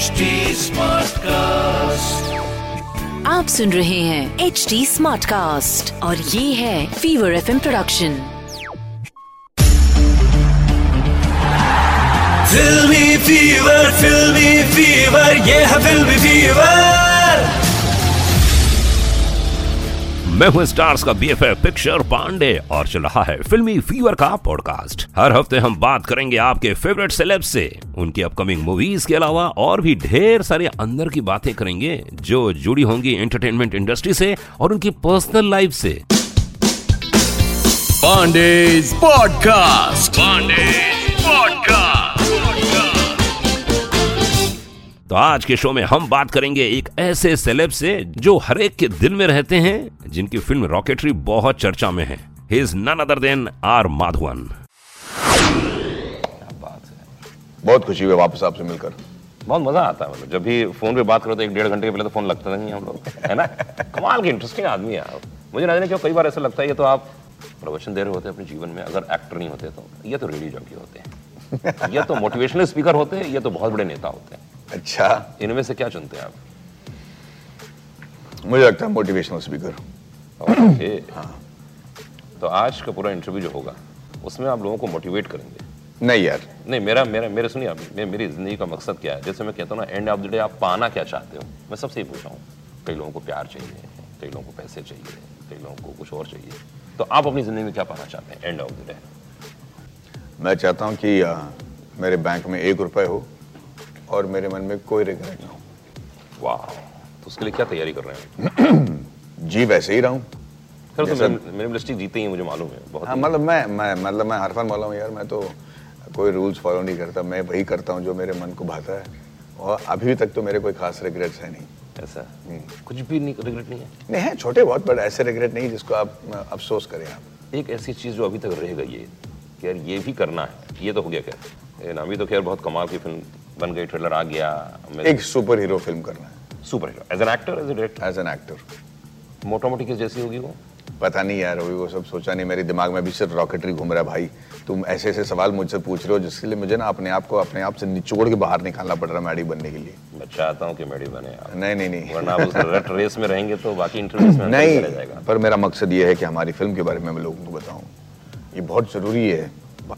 Smart cast आप सुन रहे हैं एच डी स्मार्ट कास्ट और ये है फीवर एफ़ प्रोडक्शन फिल्मी फीवर फिल्मी फीवर ये है फिल्मी फीवर मैं हूँ स्टार्स का बीएफएफ पिक्चर पांडे और चल रहा है फिल्मी फीवर का पॉडकास्ट हर हफ़्ते हम बात करेंगे आपके फेवरेट सेलेब से। उनकी अपकमिंग मूवीज़ के अलावा और भी ढेर सारे अंदर की बातें करेंगे, जो जुड़ी होंगी एंटरटेनमेंट इंडस्ट्री से और उनकी पर्सनल लाइफ से। Pandey's podcast Pandey Podcast. तो आज के शो में हम बात करेंगे एक ऐसे सेलेब से जो हर एक के दिल में रहते हैं जिनकी फ़िल्म रॉकेटरी बहुत चर्चा में है। His none other than R Madhavan बहुत खुशी हुई वापस आपसे मिलकर। बहुत मज़ा आता है मतलब जब भी फ़ोन पे बात करो तो एक डेढ़ घंटे के पहले तो फ़ोन लगता नहीं हम लोग है ना? कमाल के इंटरेस्टिंग आदमी है आप। मुझे ना जाने क्यों कई बार ऐसा लगता है ये तो आप प्रवचन दे रहे होते हैं अपने जीवन में अगर एक्टर नहीं होते तो। ये तो रेडियो जॉकी होते हैं। ये तो मोटिवेशनल स्पीकर होते हैं ये तो बहुत बड़े नेता होते हैं। अच्छा। इनमें से क्या चुनते हैं आप? मुझे लगता है मोटिवेशनल स्पीकर ओके। तो आज का पूरा इंटरव्यू जो होगा उसमें आप लोगों को मोटिवेट करेंगे। नहीं यार। नहीं मेरा मेरा मेरे सुनिए आप मे- मेरी ज़िंदगी का मकसद क्या है? जैसे मैं कहता हूँ ना एंड ऑफ़ द डे आप पाना क्या चाहते हो? मैं सबसे ही पूछा हूँ कई लोगों को प्यार चाहिए कई लोगों को पैसे चाहिए कई लोगों को कुछ और चाहिए। तो आप अपनी ज़िंदगी में क्या पाना चाहते हैं एंड ऑफ़ द डे मैं चाहता हूँ कि आ, मेरे बैंक में एक रुपए हो। और मेरे मन में कोई रिग्रेट ना हो। वाह तो उसके लिए क्या तैयारी कर रहे हैं? जी वैसे ही रहूँ सर तो मेरी इंडस्ट्री जीते ही मुझे मालूम है बहुत हाँ मतलब मैं मैं मतलब मैं हर फन वाला हूँ यार मैं तो कोई रूल्स फॉलो नहीं करता मैं वही करता हूँ जो मेरे मन को भाता है। और अभी तक तो मेरे कोई खास रिग्रेट्स है नहीं। ऐसा? कुछ भी नहीं रिग्रेट नहीं है? नहीं है छोटे बहुत बड़े ऐसे रिग्रेट नहीं जिसको आप अफसोस करें आप। एक ऐसी चीज़ जो अभी तक रह गई है कि यार ये भी करना है ये तो हो गया क्या? ये नामी तो खैर बहुत कमाल की फ़िल्म बन गई ट्रेलर आ गया एक सुपर हीरो फ़िल्म करना है। Super hero as an actor as a director as an actor मोटा मोटी किस जैसी होगी वो? पता नहीं यार अभी वो सब सोचा नहीं मेरे दिमाग में भी सिर्फ़ रॉकेटरी घूम रहा है भाई। तुम ऐसे ऐसे सवाल मुझसे पूछ रहे हो जिसके लिए मुझे ना अपने आप को अपने आप से निचोड़ के बाहर निकालना पड़ रहा है मैडी बनने के लिए। मैं चाहता हूँ कि मेडी बने आप नहीं नहीं नहीं। वरना आप उस रट रेस में रहेंगे तो बाकी इंटरव्यूज़ में नहीं जाएगा। पर मेरा मकसद ये है कि हमारी फ़िल्म के बारे में मैं लोगों को बताऊँ। ये बहुत ज़रूरी है।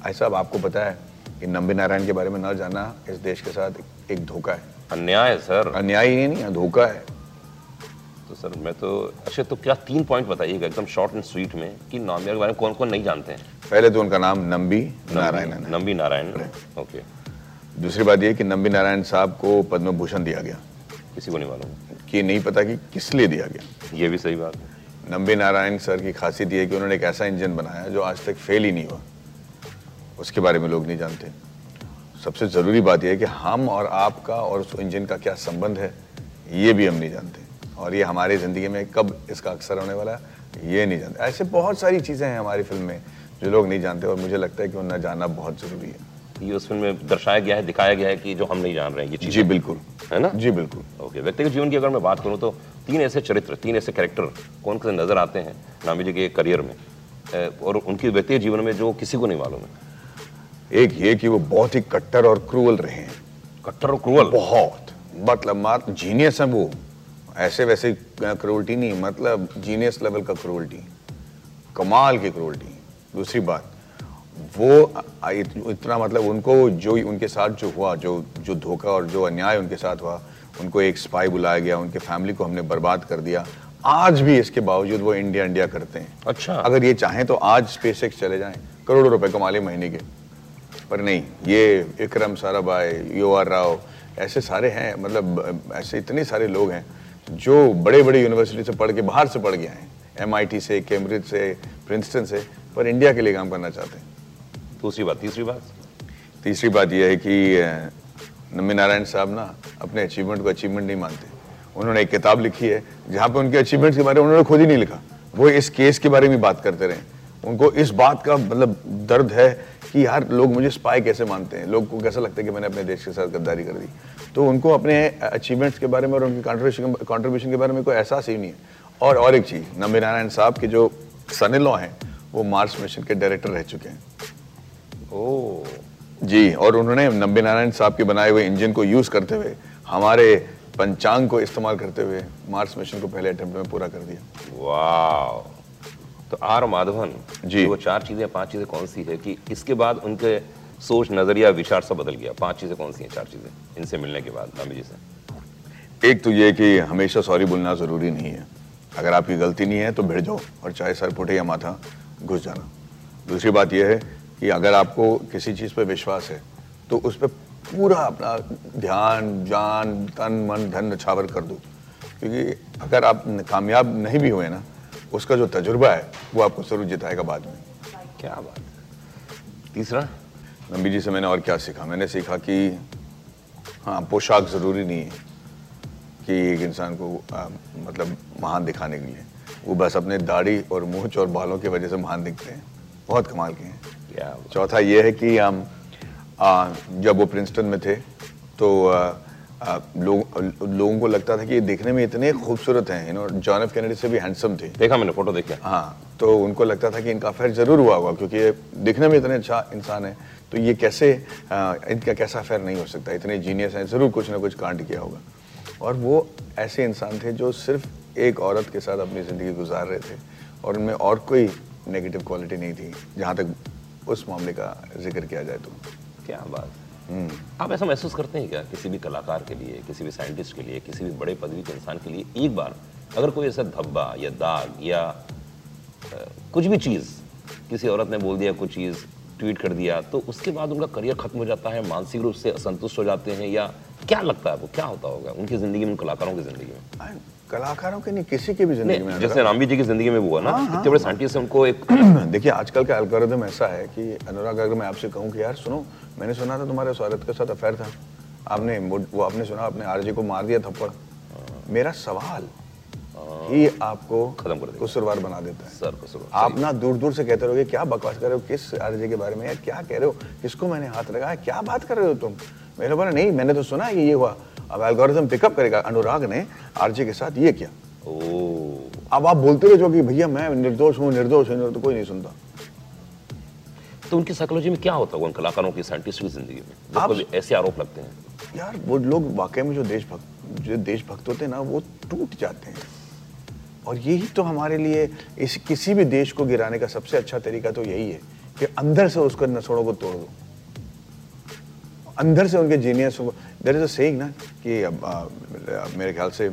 ऐसा अब आपको पता है कि नंबी नारायण के बारे में न जाना इस देश के साथ एक धोखा है। अन्याय है सर। अन्याय ही नहीं है धोखा है। तो सर मैं तो अच्छा तो क्या तीन पॉइंट बताइएगा एकदम शॉर्ट एंड स्वीट में कि नामिया के बारे में कौन कौन नहीं जानते हैं? पहले तो उनका नाम नंबी नारायण है। नंबी नारायण। ओके दूसरी बात ये कि नंबी नारायण साहब को पद्म भूषण दिया गया। किसी को नहीं मालूम। कि नहीं पता कि किस लिए दिया गया। ये भी सही बात है। नंबी नारायण सर की खासियत ये है कि उन्होंने एक ऐसा इंजन बनाया जो आज तक फेल ही नहीं हुआ। उसके बारे में लोग नहीं जानते। सबसे ज़रूरी बात यह है कि हम और आपका और उस इंजन का क्या संबंध है ये भी हम नहीं जानते। और ये हमारी ज़िंदगी में कब इसका अक्सर होने वाला है ये नहीं जानते। ऐसे बहुत सारी चीज़ें हैं हमारी फ़िल्म में जो लोग नहीं जानते और मुझे लगता है कि उन्हें जानना बहुत ज़रूरी है। ये उस फ़िल्म में दर्शाया गया है दिखाया गया है कि जो हम नहीं जान रहे हैं ये चीज़। जी बिल्कुल। है ना? जी बिल्कुल। ओके व्यक्तिगत जीवन की अगर मैं बात करूँ तो तीन ऐसे चरित्र तीन ऐसे कैरेक्टर कौन कौन से नज़र आते हैं नामी जी के करियर में? और उनके व्यक्तिगत जीवन में जो किसी को नहीं मालूम है। एक ये कि वो बहुत ही कट्टर और क्रूअल रहे हैं। कट्टर और क्रूअल? बहुत। मतलब मात्र जीनियस है वो। ऐसे वैसे क्रूअल्टी नहीं मतलब जीनियस लेवल का क्रूअल्टी। कमाल की क्रूअल्टी। दूसरी बात वो इतना मतलब उनको जो उनके साथ जो हुआ जो जो धोखा और जो अन्याय उनके साथ हुआ उनको एक स्पाई बुलाया गया उनके फैमिली को हमने बर्बाद कर दिया। आज भी इसके बावजूद वो इंडिया इंडिया करते हैं। अच्छा। अगर ये चाहें तो आज स्पेस चले जाएँ। करोड़ों रुपए कमा ले महीने के। पर नहीं ये विक्रम साराभाई यू आर राव ऐसे सारे हैं मतलब ऐसे इतने सारे लोग हैं जो बड़े बड़े यूनिवर्सिटी से पढ़ के बाहर से पढ़ के आए एम से कैम्ब्रिज से प्रिंसटन से पर इंडिया के लिए काम करना चाहते हैं। दूसरी बात तीसरी बात? तीसरी बात यह है कि नमी नारायण साहब ना अपने अचीवमेंट को अचीवमेंट नहीं मानते। उन्होंने एक किताब लिखी है जहाँ पे उनके अचीवमेंट्स के बारे में उन्होंने खुद ही नहीं लिखा। वो इस केस के बारे में बात करते रहे। उनको इस बात का मतलब दर्द है कि यार लोग मुझे स्पाई कैसे मानते हैं? लोग को कैसा लगता है कि मैंने अपने देश के साथ गद्दारी कर दी? तो उनको अपने अचीवमेंट्स के बारे में और उनकी कॉन्ट्रीब्यूशन के बारे में कोई एहसास ही नहीं है। और और एक चीज़ नंबी नारायण साहब के जो सन लॉ हैं वो मार्स मिशन के डायरेक्टर रह चुके हैं। ओ जी और उन्होंने नंबे नारायण साहब के बनाए हुए इंजन को यूज़ करते हुए हमारे पंचांग को इस्तेमाल करते हुए मार्स मिशन को पहले अटेम्प्ट में पूरा कर दिया। वाह तो आर माधवन जी। वो चार चीज़ें पाँच चीज़ें कौन सी है कि इसके बाद उनके सोच नज़रिया विचार सब बदल गया। पाँच चीज़ें कौन सी हैं चार चीज़ें इनसे मिलने के बाद नामी जी से? एक तो ये कि हमेशा सॉरी बोलना ज़रूरी नहीं है। अगर आपकी गलती नहीं है तो भिड़ जाओ और चाहे सर फुटे या माथा घुस जाना। दूसरी बात यह है कि अगर आपको किसी चीज़ पर विश्वास है तो उस पर पूरा अपना ध्यान जान तन मन धन नछावर कर दो। क्योंकि अगर आप कामयाब नहीं भी हुए ना उसका जो तजुर्बा है वो आपको ज़रूर जिताएगा बाद में। क्या बात तीसरा नंबी जी से मैंने और क्या सीखा? मैंने सीखा कि हाँ पोशाक ज़रूरी नहीं है कि एक इंसान को आ, मतलब महान दिखाने के लिए। वो बस अपने दाढ़ी और मूंछ और बालों की वजह से महान दिखते हैं। बहुत कमाल के हैं। चौथा ये है कि हम जब वो प्रिंसटन में थे तो आ, लोग लोगों को लगता था कि ये दिखने में इतने खूबसूरत हैं you know John F Kennedy से भी हैंडसम थे। देखा मैंने फ़ोटो देखा हाँ। तो उनको लगता था कि इनका अफेयर ज़रूर हुआ होगा क्योंकि ये दिखने में इतने अच्छा इंसान है। तो ये कैसे आ, इनका कैसा अफेयर नहीं हो सकता? इतने जीनियस हैं ज़रूर कुछ ना कुछ कांड किया होगा। और वो ऐसे इंसान थे जो सिर्फ़ एक औरत के साथ अपनी ज़िंदगी गुजार रहे थे और उनमें और कोई नेगेटिव क्वालिटी नहीं थी जहाँ तक उस मामले का ज़िक्र किया जाए तो। क्या बात। आप ऐसा महसूस करते हैं क्या किसी भी कलाकार के लिए किसी भी साइंटिस्ट के लिए किसी भी बड़े पदवी के इंसान के लिए एक बार अगर कोई ऐसा धब्बा या दाग या कुछ भी चीज़ किसी औरत ने बोल दिया कुछ चीज़ ट्वीट कर दिया तो उसके बाद उनका करियर खत्म हो जाता है मानसिक रूप से असंतुष्ट हो जाते हैं या क्या लगता है वो क्या होता होगा उनकी ज़िंदगी में उन कलाकारों की ज़िंदगी में? कलाकारों के नहीं किसी की भी ज़िंदगी में जैसे रामवी जी की ज़िंदगी में हुआ ना हाँ, इतने बड़े साइंटिस्ट हैं उनको एक देखिए आजकल का एल्गोरिदम ऐसा है कि अनुराग अगर मैं आपसे कहूँ कि यार सुनो मैंने सुना था तुम्हारे औरत के साथ अफेयर था। आपने वो आपने सुना आपने आरजी को मार दिया थप्पड़। मेरा सवाल ही आपको खत्म कर। कसूरवार बना देता है। सर को सुनो आप ना दूर दूर से कहते रहोगे क्या बकवास कर रहे हो? किस आरजे के बारे में यार क्या कह रहे हो? किसको मैंने हाथ लगाया? क्या बात कर रहे हो तुम? मेरे बोला नहीं मैंने तो सुना कि ये हुआ। अब एल्गोरिदम पिकअप करेगा अनुराग ने आरजे के साथ ये किया। ओ अब आप बोलते रहो जो कि भैया मैं निर्दोष हूँ निर्दोष हूँ तो कोई नहीं सुनता। तो उनकी साइकोलॉजी में क्या होता होगा उन कलाकारों की साइंटिस्ट की ज़िंदगी में? आप- ऐसे आरोप लगते हैं। यार वो लोग वाकई में जो देशभक्त जो देशभक्त होते हैं ना वो टूट जाते हैं। और यही तो हमारे लिए इस किसी भी देश को गिराने का सबसे अच्छा तरीका तो यही है कि अंदर से उसके नसोड़ों को तोड़ दो। अंदर से उनके जीनियस को देर इज़ अ सेइंग ना कि अब, आ, मेरे ख्याल से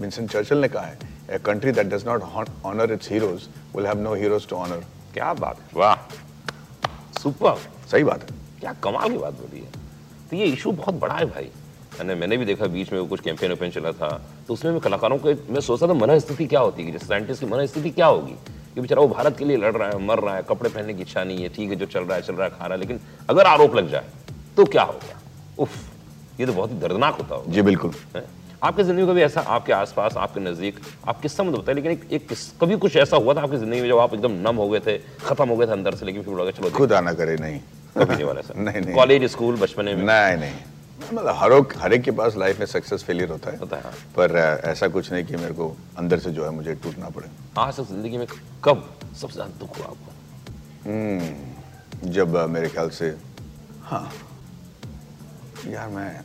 विंसन चर्चिल ने कहा है a country that does not honour its heroes will have no heroes to honour क्या बात है। वाह। सुपर सही बात है। क्या कमाल की बात बोली है। तो ये इशू बहुत बड़ा है भाई। मैंने मैंने भी देखा बीच में वो कुछ कैंपेन वैम्पेन चला था। तो उसमें मैं कलाकारों को मैं सोचता था मन स्थिति क्या होती है जैसे साइंटिस्ट की मन स्थिति क्या होगी? कि बेचारा वो भारत के लिए लड़ रहा है मर रहा है कपड़े पहनने की इच्छा नहीं है ठीक है जो चल रहा है चल रहा है खा रहा है लेकिन अगर आरोप लग जाए तो क्या होगा? उफ ये तो बहुत ही दर्दनाक होता होगा। जी बिल्कुल। है? आपकी ज़िंदगी में कभी ऐसा आपके आसपास आपके नज़दीक आप किस्सा मत बताए लेकिन एक, एक कभी कुछ ऐसा हुआ था आपकी ज़िंदगी में जब आप एकदम नम हो गए थे खत्म हो गए थे अंदर से लेकिन फिर लगा चलो खुद आना करे नहीं। कभी नहीं वाला सर नहीं, नहीं। कॉलेज स्कूल बचपने में? नहीं नहीं। मतलब हर हर एक के पास लाइफ में सक्सेस फेलियर होता है। होता है, हाँ। पर ऐसा कुछ नहीं कि मेरे को अंदर से जो है मुझे टूटना पड़े। आज तक ज़िंदगी में कब सबसे ज़्यादा दुख हुआ आपको? जब मेरे ख्याल से हाँ। यार मैं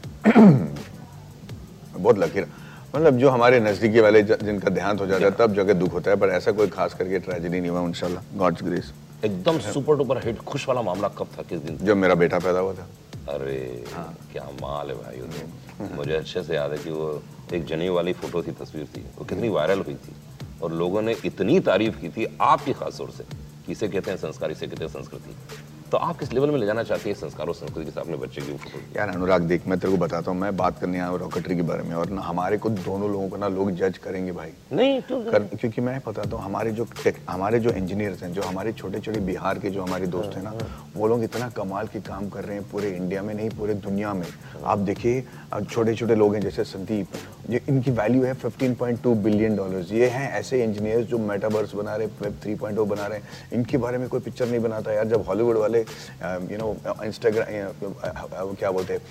बहुत लकी रहा। मतलब जो हमारे नज़दीकी वाले जिनका देहांत हो जाता है तब जगह दुख होता है पर ऐसा कोई खास करके ट्रेजेडी नहीं हुआ इंशाल्लाह। गॉड्स ग्रेस एकदम सुपर डुपर हिट खुश वाला मामला कब था किस दिन? जब मेरा बेटा पैदा हुआ था। अरे क्या माल है भाई तो मुझे अच्छे से याद है कि वो एक जनेऊ वाली फ़ोटो थी तस्वीर थी। वो कितनी वायरल हुई थी। और लोगों ने इतनी तारीफ़ की थी आपकी खास तौर से किसे कहते हैं संस्कार इसे कहते हैं संस्कृति। तो आप किस लेवल में ले जाना चाहते हैं संस्कार संस्कृति के साथ अपने बच्चे की यार अनुराग देख मैं तेरे को बताता हूँ मैं बात करने आया हूँ रॉकेटरी के बारे में और ना हमारे को दोनों लोगों को ना लोग जज करेंगे भाई। नहीं तो कर, क्योंकि मैं बताता हूँ हमारे जो टेक, हमारे जो इंजीनियर्स हैं जो हमारे छोटे छोटे बिहार के जो हमारे दोस्त हैं ना वो लोग इतना कमाल के काम कर रहे हैं पूरे इंडिया में नहीं पूरे दुनिया में। आप देखिए छोटे छोटे लोग हैं जैसे संदीप ये इनकी वैल्यू है 15.2 बिलियन डॉलर्स ये हैं ऐसे इंजीनियर्स जो मेटावर्स बना रहे वेब 3.0 बना रहे हैं। इनके बारे में कोई पिक्चर नहीं बनाता यार। जब हॉलीवुड वाले यू नो इंस्टाग्राम क्या बोलते हैं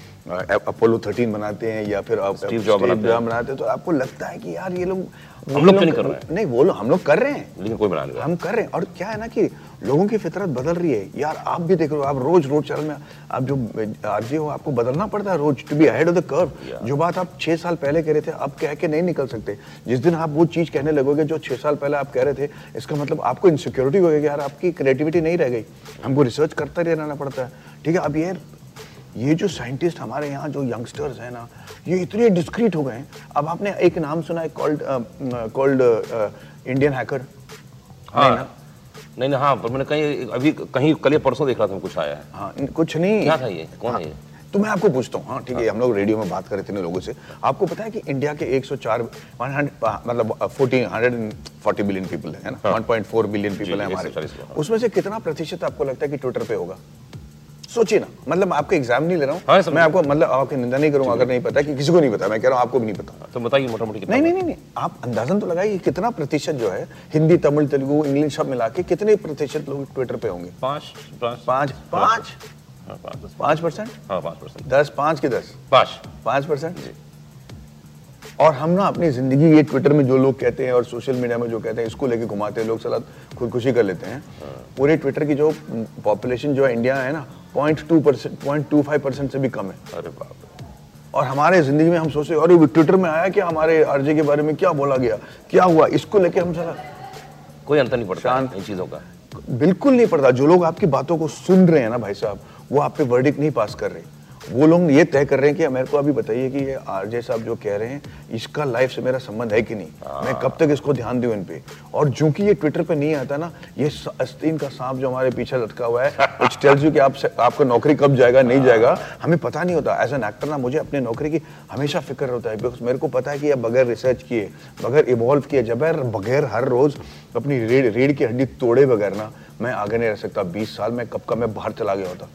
अपोलो 13 बनाते हैं या फिर। बनाते हैं तो आपको लगता है कि यार ये लोग हम लोग नहीं कर रहे हैं? नहीं वो लोग हम लोग कर रहे हैं। लेकिन कोई बना नहीं हम कर रहे हैं। और क्या है ना कि लोगों की फितरत बदल रही है। यार आप भी देख रहे हो आप रोज रोज चल में आप जो आरजे हो आपको बदलना पड़ता है रोज to be ahead of the curve जो बात आप छह साल पहले कह रहे थे अब कह के नहीं निकल सकते। जिस दिन आप वो चीज़ कहने लगोगे जो छह साल पहले आप कह रहे थे इसका मतलब आपको इनसिक्योरिटी हो गई यार आपकी क्रिएटिविटी नहीं रह गई। हमको रिसर्च करते रहना पड़ता है। ठीक है अब ये ये जो साइंटिस्ट हमारे यहाँ जो यंगस्टर्स हैं ना ये इतने डिस्क्रीट हो गए हैं। अब आपने एक नाम सुना है कॉल्ड कॉल्ड इंडियन हैकर हाँ। नहीं नहीं हाँ पर मैंने कहीं अभी कहीं कल परसों देख रहा था कुछ आया है। हाँ कुछ नहीं। क्या था ये? कौन है हाँ, ये? तो मैं आपको पूछता हूँ। हाँ ठीक है हम लोग रेडियो में बात कर रहे थे लोगों से। आपको पता है कि इंडिया के 104 100 मतलब 14 140 बिलियन पीपल है ना? 1.4 बिलियन पीपल है हमारे। उसमें से कितना प्रतिशत आपको लगता है कि ट्विटर पे होगा? सोचिए ना मतलब आपको एग्ज़ाम नहीं ले रहा हाँ, हूँ मैं आपको मतलब आपकी निंदा नहीं करूँगा अगर नहीं पता कि किसी को नहीं पता मैं कह रहा हूँ आपको भी नहीं पता। तो बताइए मोटा मोटी नहीं नहीं नहीं आप अंदाजन तो लगाइए कितना प्रतिशत जो है हिंदी तमिल तेलुगु इंग्लिश सब मिला के कितने प्रतिशत लोग ट्विटर पे होंगे? पाँच पाँच। पाँच पाँच? हाँ परसेंट? हाँ पाँच परसेंट। दस पाँच के दस? पाँच। पाँच परसेंट? और हम ना अपनी ज़िंदगी ये ट्विटर में जो लोग कहते हैं और सोशल मीडिया में जो कहते हैं इसको लेके घुमाते हैं लोग सलाह खुदकुशी कर लेते हैं। पूरे ट्विटर की जो पॉपुलेशन जो है इंडिया है ना point two percent point two five percent से भी कम है। अरे बाप और हमारे ज़िंदगी में हम सोचे और ट्विटर में आया कि हमारे आरजे के बारे में क्या बोला गया क्या हुआ इसको लेके हम सारा कोई अंतर नहीं पड़ता इन चीज़ों का। बिल्कुल नहीं पड़ता। जो लोग आपकी बातों को सुन रहे हैं ना भाई साहब वो आप पे वर्डिक नहीं पास कर रहे। वो लोग ये तय कर रहे हैं कि मेरे को अभी बताइए कि ये आरजे साहब जो कह रहे हैं इसका लाइफ से मेरा संबंध है कि नहीं? मैं कब तक इसको ध्यान दूँ इन पे? और चूँकि ये ट्विटर पे नहीं आता ना ये आस्तीन का सांप जो हमारे पीछे लटका हुआ है which tells you कि आप आपका नौकरी कब जाएगा नहीं जाएगा हमें पता नहीं होता। एज एन एक्टर ना मुझे अपने नौकरी की हमेशा फ़िक्र होता है बिकॉज़ मेरे को पता है कि ये बगैर रिसर्च किए बगैर इवॉल्व किए जब बगैर हर रोज अपनी रीढ़ रीढ़ की हड्डी तोड़े बगैर ना मैं आगे नहीं रह सकता। बीस साल में कब का मैं बाहर चला गया होता।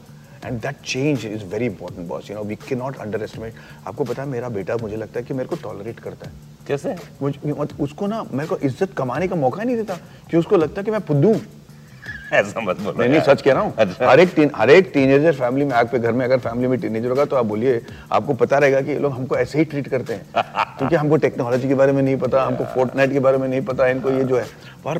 And that change is very important boss you know we can not underestimate आपको पता है मेरा बेटा मुझे लगता है कि मेरे को टॉलरेट करता है। कैसे? मुझे मत- उसको ना मेरे को इज़्ज़त कमाने का मौका नहीं देता कि उसको लगता है कि मैं फुद्दू हूँ। ऐसा मत बोलो नहीं नहीं सच कह रहा हूँ। अच्छा। हर एक टीन हर एक टीनेजर फैमिली में आपके घर में अगर फैमिली में टीनेजर होगा तो आप बोलिए आपको पता रहेगा कि ये लोग हमको ऐसे ही ट्रीट करते हैं। क्योंकि हमको टेक्नोलॉजी के बारे में नहीं पता हमको फोर्टनाइट के बारे में नहीं पता इनको ये जो है। पर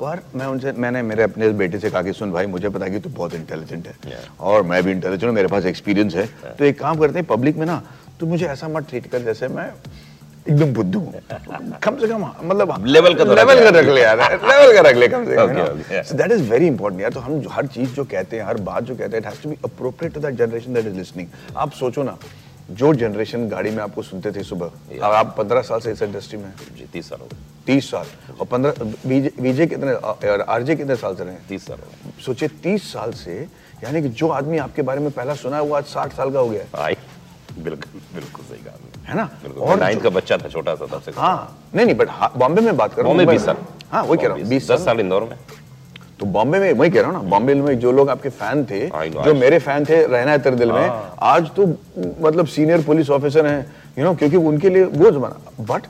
पर मैं उनसे मैंने मेरे अपने बेटे से कहा कि सुन भाई मुझे पता कि तू बहुत इंटेलिजेंट है और मैं भी इंटेलिजेंट हूँ मेरे पास एक्सपीरियंस है। तो एक काम करते हैं पब्लिक में ना तू मुझे ऐसा मत ट्रीट कर जैसे मैं एकदम बुद्धू हूँ। कम से कम मतलब Level का तो लेवल का रख ले यार लेवल का रख ले कम से कम. So that is very important यार। तो हम हर चीज़ जो कहते हैं हर बात जो कहते हैं it has to be appropriate to that generation that is listening आप सोचो ना जो जनरेशन गाड़ी में आपको सुनते थे सुबह अब आप पंद्रह साल से इस इंडस्ट्री में जी तीस साल हो गए। तीस साल। और पंद्रह बीजे कितने और आरजे कितने साल से रहे हैं? तीस साल हो सोचिए तीस साल से यानी कि जो आदमी आपके बारे में पहला सुना है वो आज साठ साल का हो गया है। बिल्कुल बिल्कुल सही कहा है ना? और नाइन्थ का बच्चा था छोटा सा तब से। हाँ नहीं नहीं बट बॉम्बे में बात कर रहा हूँ बॉम्बे बीस साल। हाँ वही कह रहा हूँ बीस साल इंदौर में। तो बॉम्बे में वही कह रहा हूँ ना बॉम्बे में जो लोग आपके फ़ैन थे जो मेरे फ़ैन थे रहना है तेरे दिल में आज तो मतलब सीनियर पुलिस ऑफिसर हैं यू नो क्योंकि उनके लिए वो जमाना बट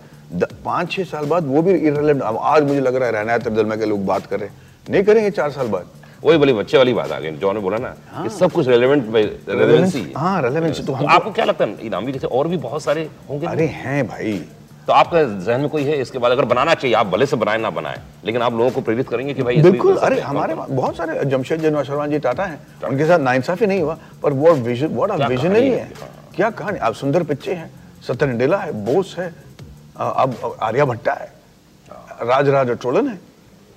पाँच छह साल बाद वो भी इरेलेवेंट अब आज मुझे लग रहा है रहना है तेरे दिल में के लोग बात कर। रहे हैं नहीं करेंगे चार साल बाद। वही बड़ी बच्चे वाली बात आ गई जो ने बोला ना हाँ। ये सब कुछ रेलेवेंट रेलेवेंसी हाँ रेलेवेंसी तो तो आपको क्या लगता है इनामी जैसे और भी बहुत सारे होंगे? अरे हैं भाई। तो आपका जहन में कोई है? इसके बाद अगर बनाना चाहिए आप भले से बनाए ना बनाए लेकिन आप लोगों को प्रेरित करेंगे कि भाई बिल्कुल अरे हमारे बहुत सारे जमशेद जन शर्मा जी टाटा है उनके साथ नाइंसाफी नहीं हुआ पर वो विजन वॉट आर विजनरी है है, हाँ। क्या कहानी? आप सुंदर पिच्चे हैं सत्यन डेला है बोस है अब आर्या भट्टा है राज राज चोलन है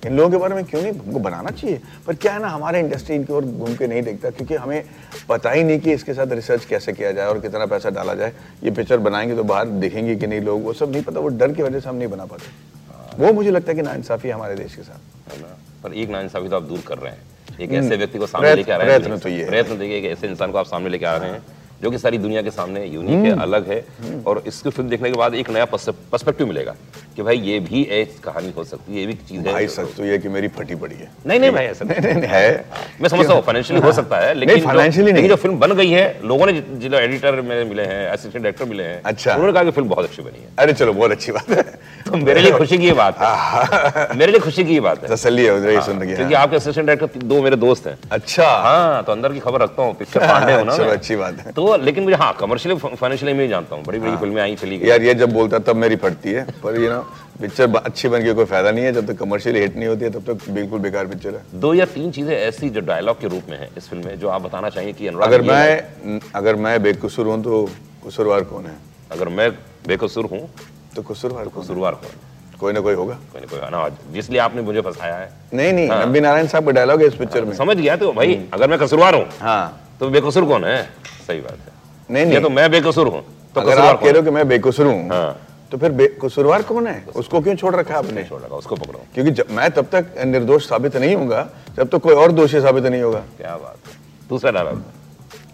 इन लोगों के बारे में क्यों नहीं? हमको बनाना चाहिए। पर क्या है ना हमारे इंडस्ट्री इनकी ओर घूम के नहीं देखता क्योंकि हमें पता ही नहीं कि इसके साथ रिसर्च कैसे किया जाए और कितना पैसा डाला जाए। ये पिक्चर बनाएँगे तो बाहर दिखेंगे कि नहीं लोग वो सब नहीं पता वो डर की वजह से हम नहीं बना पाते। वो मुझे लगता है कि नाइंसाफी है हमारे देश के साथ। पर एक नाइंसाफी तो आप दूर कर रहे हैं। एक हम्म, ऐसे व्यक्ति को सामने लेके आ रहे हैं। प्रयत्न तो ये प्रयत्न देखिए एक ऐसे इंसान को आप सामने लेके आ रहे हैं जो कि सारी दुनिया के सामने यूनिक है हम्म। अलग है और इसकी फ़िल्म देखने के बाद एक नया पर्सपेक्टिव मिलेगा। कि भाई ये भी एक कहानी हो सकती है ये भी चीज़ है। भाई सच तो ये कि मेरी फटी पड़ी है। नहीं नहीं भाई ऐसा नहीं नहीं। है। मैं समझता हूँ फाइनेंशियली हो सकता है लेकिन जो, नहीं। जो फ़िल्म बन गई है लोगों ने जि- एडिटर में मिले हैं असिस्टेंट डायरेक्टर मिले हैं अच्छा। उन्होंने कहा कि फ़िल्म बहुत अच्छी बनी है। अरे चलो बहुत अच्छी बात है। तो मेरे लिए खुशी की बात है। मेरे लिए खुशी की बात है। तसल्ली है ही क्योंकि आपके असिस्टेंट डायरेक्टर दो मेरे दोस्त हैं। अच्छा। हाँ तो अंदर की खबर रखता हूँ पिक्चर पांडे हो ना चलो, अच्छी बात है। तो लेकिन मुझे हाँ कमर्शियली फाइनेंशियली मैं जानता हूँ बड़ी बड़ी फ़िल्में आई चली गई। यार ये जब बोलता तब मेरी फटती है पर ये ना पिक्चर अच्छी बन के कोई फ़ायदा नहीं है। जब तक कमर्शियल हिट नहीं होती है तब तक बिल्कुल बेकार पिक्चर है। दो या तीन चीज़ें ऐसी जो डायलॉग के रूप में है इस फ़िल्म में जो आप बताना चाहिए कि अगर मैं अगर मैं बेकसूर हूँ तो कसूरवार कौन है? अगर मैं बेकसूर हूँ तो कसूरवार कौन कसूरवार कौन है? कोई ना कोई होगा। कोई ना कोई ना जिसलिए आपने मुझे फंसाया है। नहीं नहीं हाँ। नंबी नारायण साहब का डायलॉग है इस पिक्चर में। समझ गया तो भाई अगर मैं कसूरवार हूँ हाँ। तो बेकसूर कौन है? सही बात है। नहीं नहीं। तो मैं बेकसूर हूँ तो अगर आप कह रहे हो? कि मैं बेकसूर हूँ हाँ। तो फिर कसूरवार कौन है? उसको क्यों छोड़ रखा आपने? छोड़ लगा उसको पकड़ो। क्योंकि मैं तब तक निर्दोष साबित नहीं होऊँगा जब तक कोई और दोषी साबित नहीं होगा। क्या बात दूसरा डायलॉग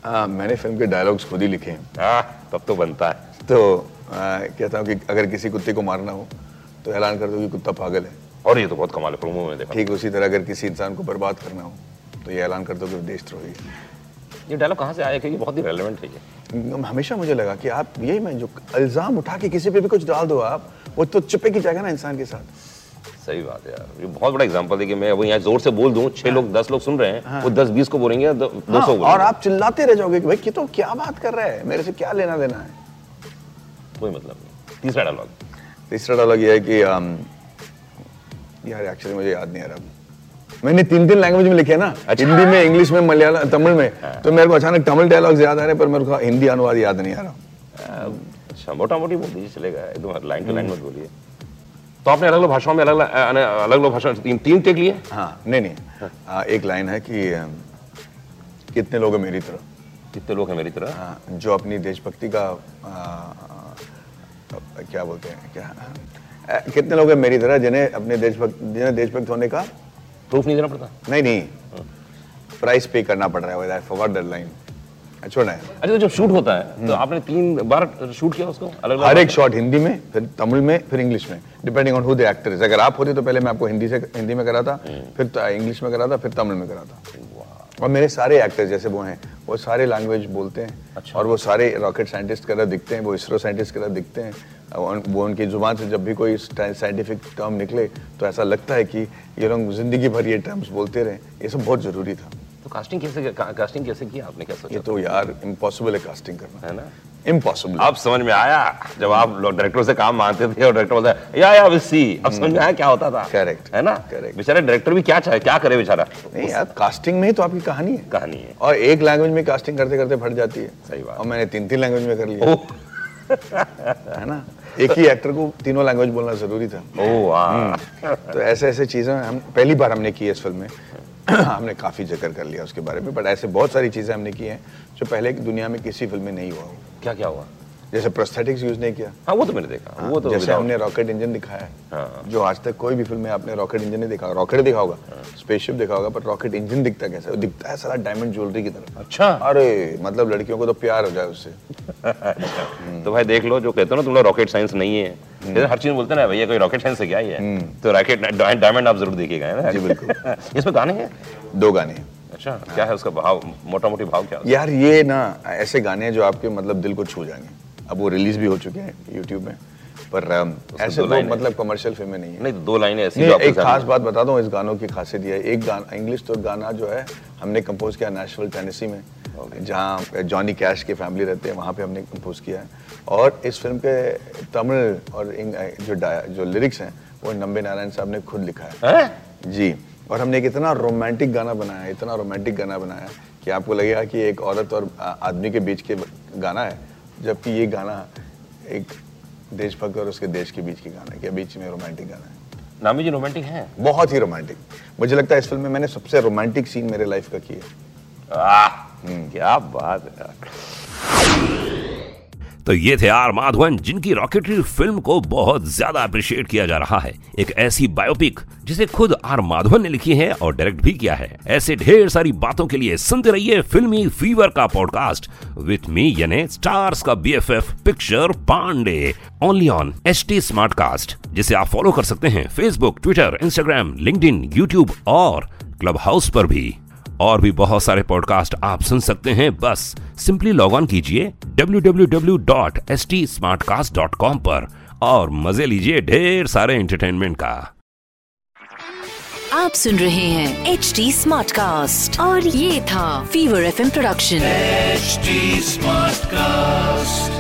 हाँ मैंने फ़िल्म के डायलॉग्स खुद ही लिखे हैं। तब तो बनता है। तो कहता हूँ कि अगर किसी कुत्ते को मारना हो तो ऐलान कर दो कि कुत्ता पागल है। और ये तो बहुत कमाल है प्रोमो में देखा। ठीक उसी तरह अगर किसी इंसान को बर्बाद करना हो तो ये ऐलान कर दो कि वो देशद्रोही है। ये डायलॉग कहाँ से आया क्योंकि बहुत ही रेलेवेंट है ये? हमेशा मुझे लगा कि आप यही मैं जो इल्ज़ाम उठा के किसी पे भी कुछ डाल दो आप वो तो चुपे की जाएगा ना इंसान के साथ। सही बात है यार ये बहुत बड़ा एग्जांपल है कि मैं वो यहाँ ज़ोर से बोल दूँ छह लोग दस लोग सुन रहे हैं वो दस बीस को बोलेंगे दो हाँ, सौ और आप चिल्लाते रह जाओगे कि भाई ये तो क्या बात कर रहा है? मेरे से क्या लेना देना है? कोई मतलब नहीं। तीसरा डायलॉग तीसरा डायलॉग ये है कि यार एक्चुअली मुझे याद नहीं आ रहा। मैंने तीन तीन लैंग्वेज में लिखे ना। अच्छा। हिंदी में इंग्लिश में मलयालम तमिल में। तो मेरे को अचानक तमिल डायलॉग्स याद आ रहे पर मेरे को हिंदी अनुवाद याद नहीं आ रहा। अच्छा मोटा मोटी बोल दीजिए चलेगा। एकदम लाइन टू लाइन मत बोलिए। तो आपने अलग अलग भाषाओं में अलग अलग अलग भाषा तीन तीन टेक लिए? हाँ नहीं नहीं। आ, एक लाइन है कि कितने लोग हैं मेरी तरह। कितने लोग हैं मेरी तरह? हाँ, जो अपनी देशभक्ति का आ, आ, क्या बोलते हैं क्या? कितने लोग हैं मेरी तरह जिन्हें अपने देशभक्त जिन्हें देशभक्त होने का प्रूफ नहीं देना पड़ता? नहीं नहीं। प्राइस पे करना पड़ रहा है आई फॉरगॉट दैट लाइन छोड़ना है। अच्छा तो जब शूट होता है तो आपने तीन बार शूट किया उसको? अलग हर एक शॉट हिंदी में फिर तमिल में फिर इंग्लिश में depending on who the actor is अगर आप होते तो पहले मैं आपको हिंदी से हिंदी में करा था फिर इंग्लिश में करा था फिर तमिल में करा था और मेरे सारे एक्टर्स जैसे वो हैं वो सारे लैंग्वेज बोलते हैं। और वो सारे रॉकेट साइंटिस्ट की तरह दिखते हैं वो इसरो साइंटिस्ट की तरह दिखते हैं। वो उनकी ज़ुबान से जब भी कोई साइंटिफिक टर्म निकले तो ऐसा लगता है कि ये लोग ज़िंदगी भर ये टर्म्स बोलते रहे। ये सब बहुत ज़रूरी था। तो कास्टिंग कैसे कास्टिंग कैसे किया आपने? क्या सोचा? ये तो यार इम्पॉसिबल है कास्टिंग करना। है ना? इम्पॉसिबल अब समझ में आया जब आप लोग डायरेक्टर से काम मानते थे और डायरेक्टर बोलता है या या विल सी अब समझ में आया क्या होता था। Correct. है ना? Correct. बेचारे डायरेक्टर भी क्या चाहे क्या करे बेचारा? नहीं यार कास्टिंग में ही तो आपकी कहानी है। कहानी है। और एक लैंग्वेज में कास्टिंग करते करते फट जाती है। सही बात। और मैंने तीन तीन लैंग्वेज में कर लिया। है ना? एक ही एक्टर को तीनों लैंग्वेज बोलना ज़रूरी था। ओह वाह तो ऐसे ऐसे चीज़ें हम पहली बार हमने की है इस फ़िल्म में। हमने काफ़ी ज़िक्र कर लिया उसके बारे में बट ऐसे बहुत सारी चीज़ें हमने की हैं जो पहले की दुनिया में किसी फ़िल्म में नहीं हुआ हो। क्या क्या हुआ? जैसे प्रोस्थेटिक्स यूज़ नहीं किया। हाँ वो तो मैंने देखा। हाँ, वो तो जैसे हमने रॉकेट इंजन दिखाया है हाँ। जो आज तक कोई भी फ़िल्म में आपने रॉकेट इंजन नहीं देखा रॉकेट देखा होगा हाँ, स्पेसशिप देखा होगा पर रॉकेट इंजन दिखता कैसा? है? दिखता है सारा डायमंड ज्वेलरी की तरह। अच्छा। अरे मतलब लड़कियों को तो प्यार हो जाए उससे। तो भाई देख लो जो कहते हो ना तुम लोग रॉकेट साइंस नहीं है। जैसे हर चीज़ बोलते ना भैया कोई रॉकेट साइंस से क्या ही है? तो रॉकेट डायमंड आप ज़रूर देखिएगा है ना? जी, बिल्कुल। इसमें गाने हैं? दो गाने अच्छा क्या है उसका भाव? मोटा मोटी भाव क्या है यार ये ना ऐसे गाने हैं जो आपके मतलब दिल को छू जाएँगे। अब वो रिलीज़ भी हो चुके हैं यूट्यूब में। पर ऐसे दो तो मतलब कमर्शियल फ़िल्में नहीं है। नहीं तो दो लाइनें ऐसी नहीं जो एक खास बात बता दूँ इस गानों की खासियत ये है एक गाना इंग्लिश तो गाना जो है हमने कंपोज किया नेशनल टेनेसी में जहाँ जॉनी कैश की फैमिली रहते हैं वहाँ पे हमने कंपोज किया है। और इस फ़िल्म के तमिल और जो जो लिरिक्स हैं वो नंबे नारायण साहब ने खुद लिखा है। हैं? जी। और हमने एक इतना रोमांटिक गाना बनाया इतना रोमांटिक गाना बनाया कि आपको लगेगा कि एक औरत और आदमी के बीच के गाना है जबकि ये गाना एक देशभक्त और उसके देश के बीच के गाना है के बीच में रोमांटिक गाना है। नामी जी रोमांटिक है? बहुत ही रोमांटिक मुझे लगता है इस फ़िल्म में मैंने सबसे रोमांटिक सीन मेरे लाइफ का किया आह, क्या बात है। तो ये थे आर माधवन, जिनकी रॉकेटरी फ़िल्म को बहुत ज़्यादा अप्रिशिएट किया जा रहा है। एक ऐसी बायोपिक जिसे खुद आर माधवन ने लिखी है और डायरेक्ट भी किया है। ऐसे ढेर सारी बातों के लिए सुनते रहिए फिल्मी फीवर का पॉडकास्ट विथ मी यानी स्टार्स का BFF picture Pandey only on H T Smartcast जिसे आप फॉलो कर सकते हैं। Facebook Twitter Instagram LinkedIn YouTube और क्लब हाउस पर भी। और भी बहुत सारे पॉडकास्ट आप सुन सकते हैं। बस सिंपली लॉग ऑन कीजिए www.stsmartcast.com पर और मज़े लीजिए ढेर सारे एंटरटेनमेंट का। आप सुन रहे हैं एच डी स्मार्ट कास्ट और ये था Fever F production H Smartcast.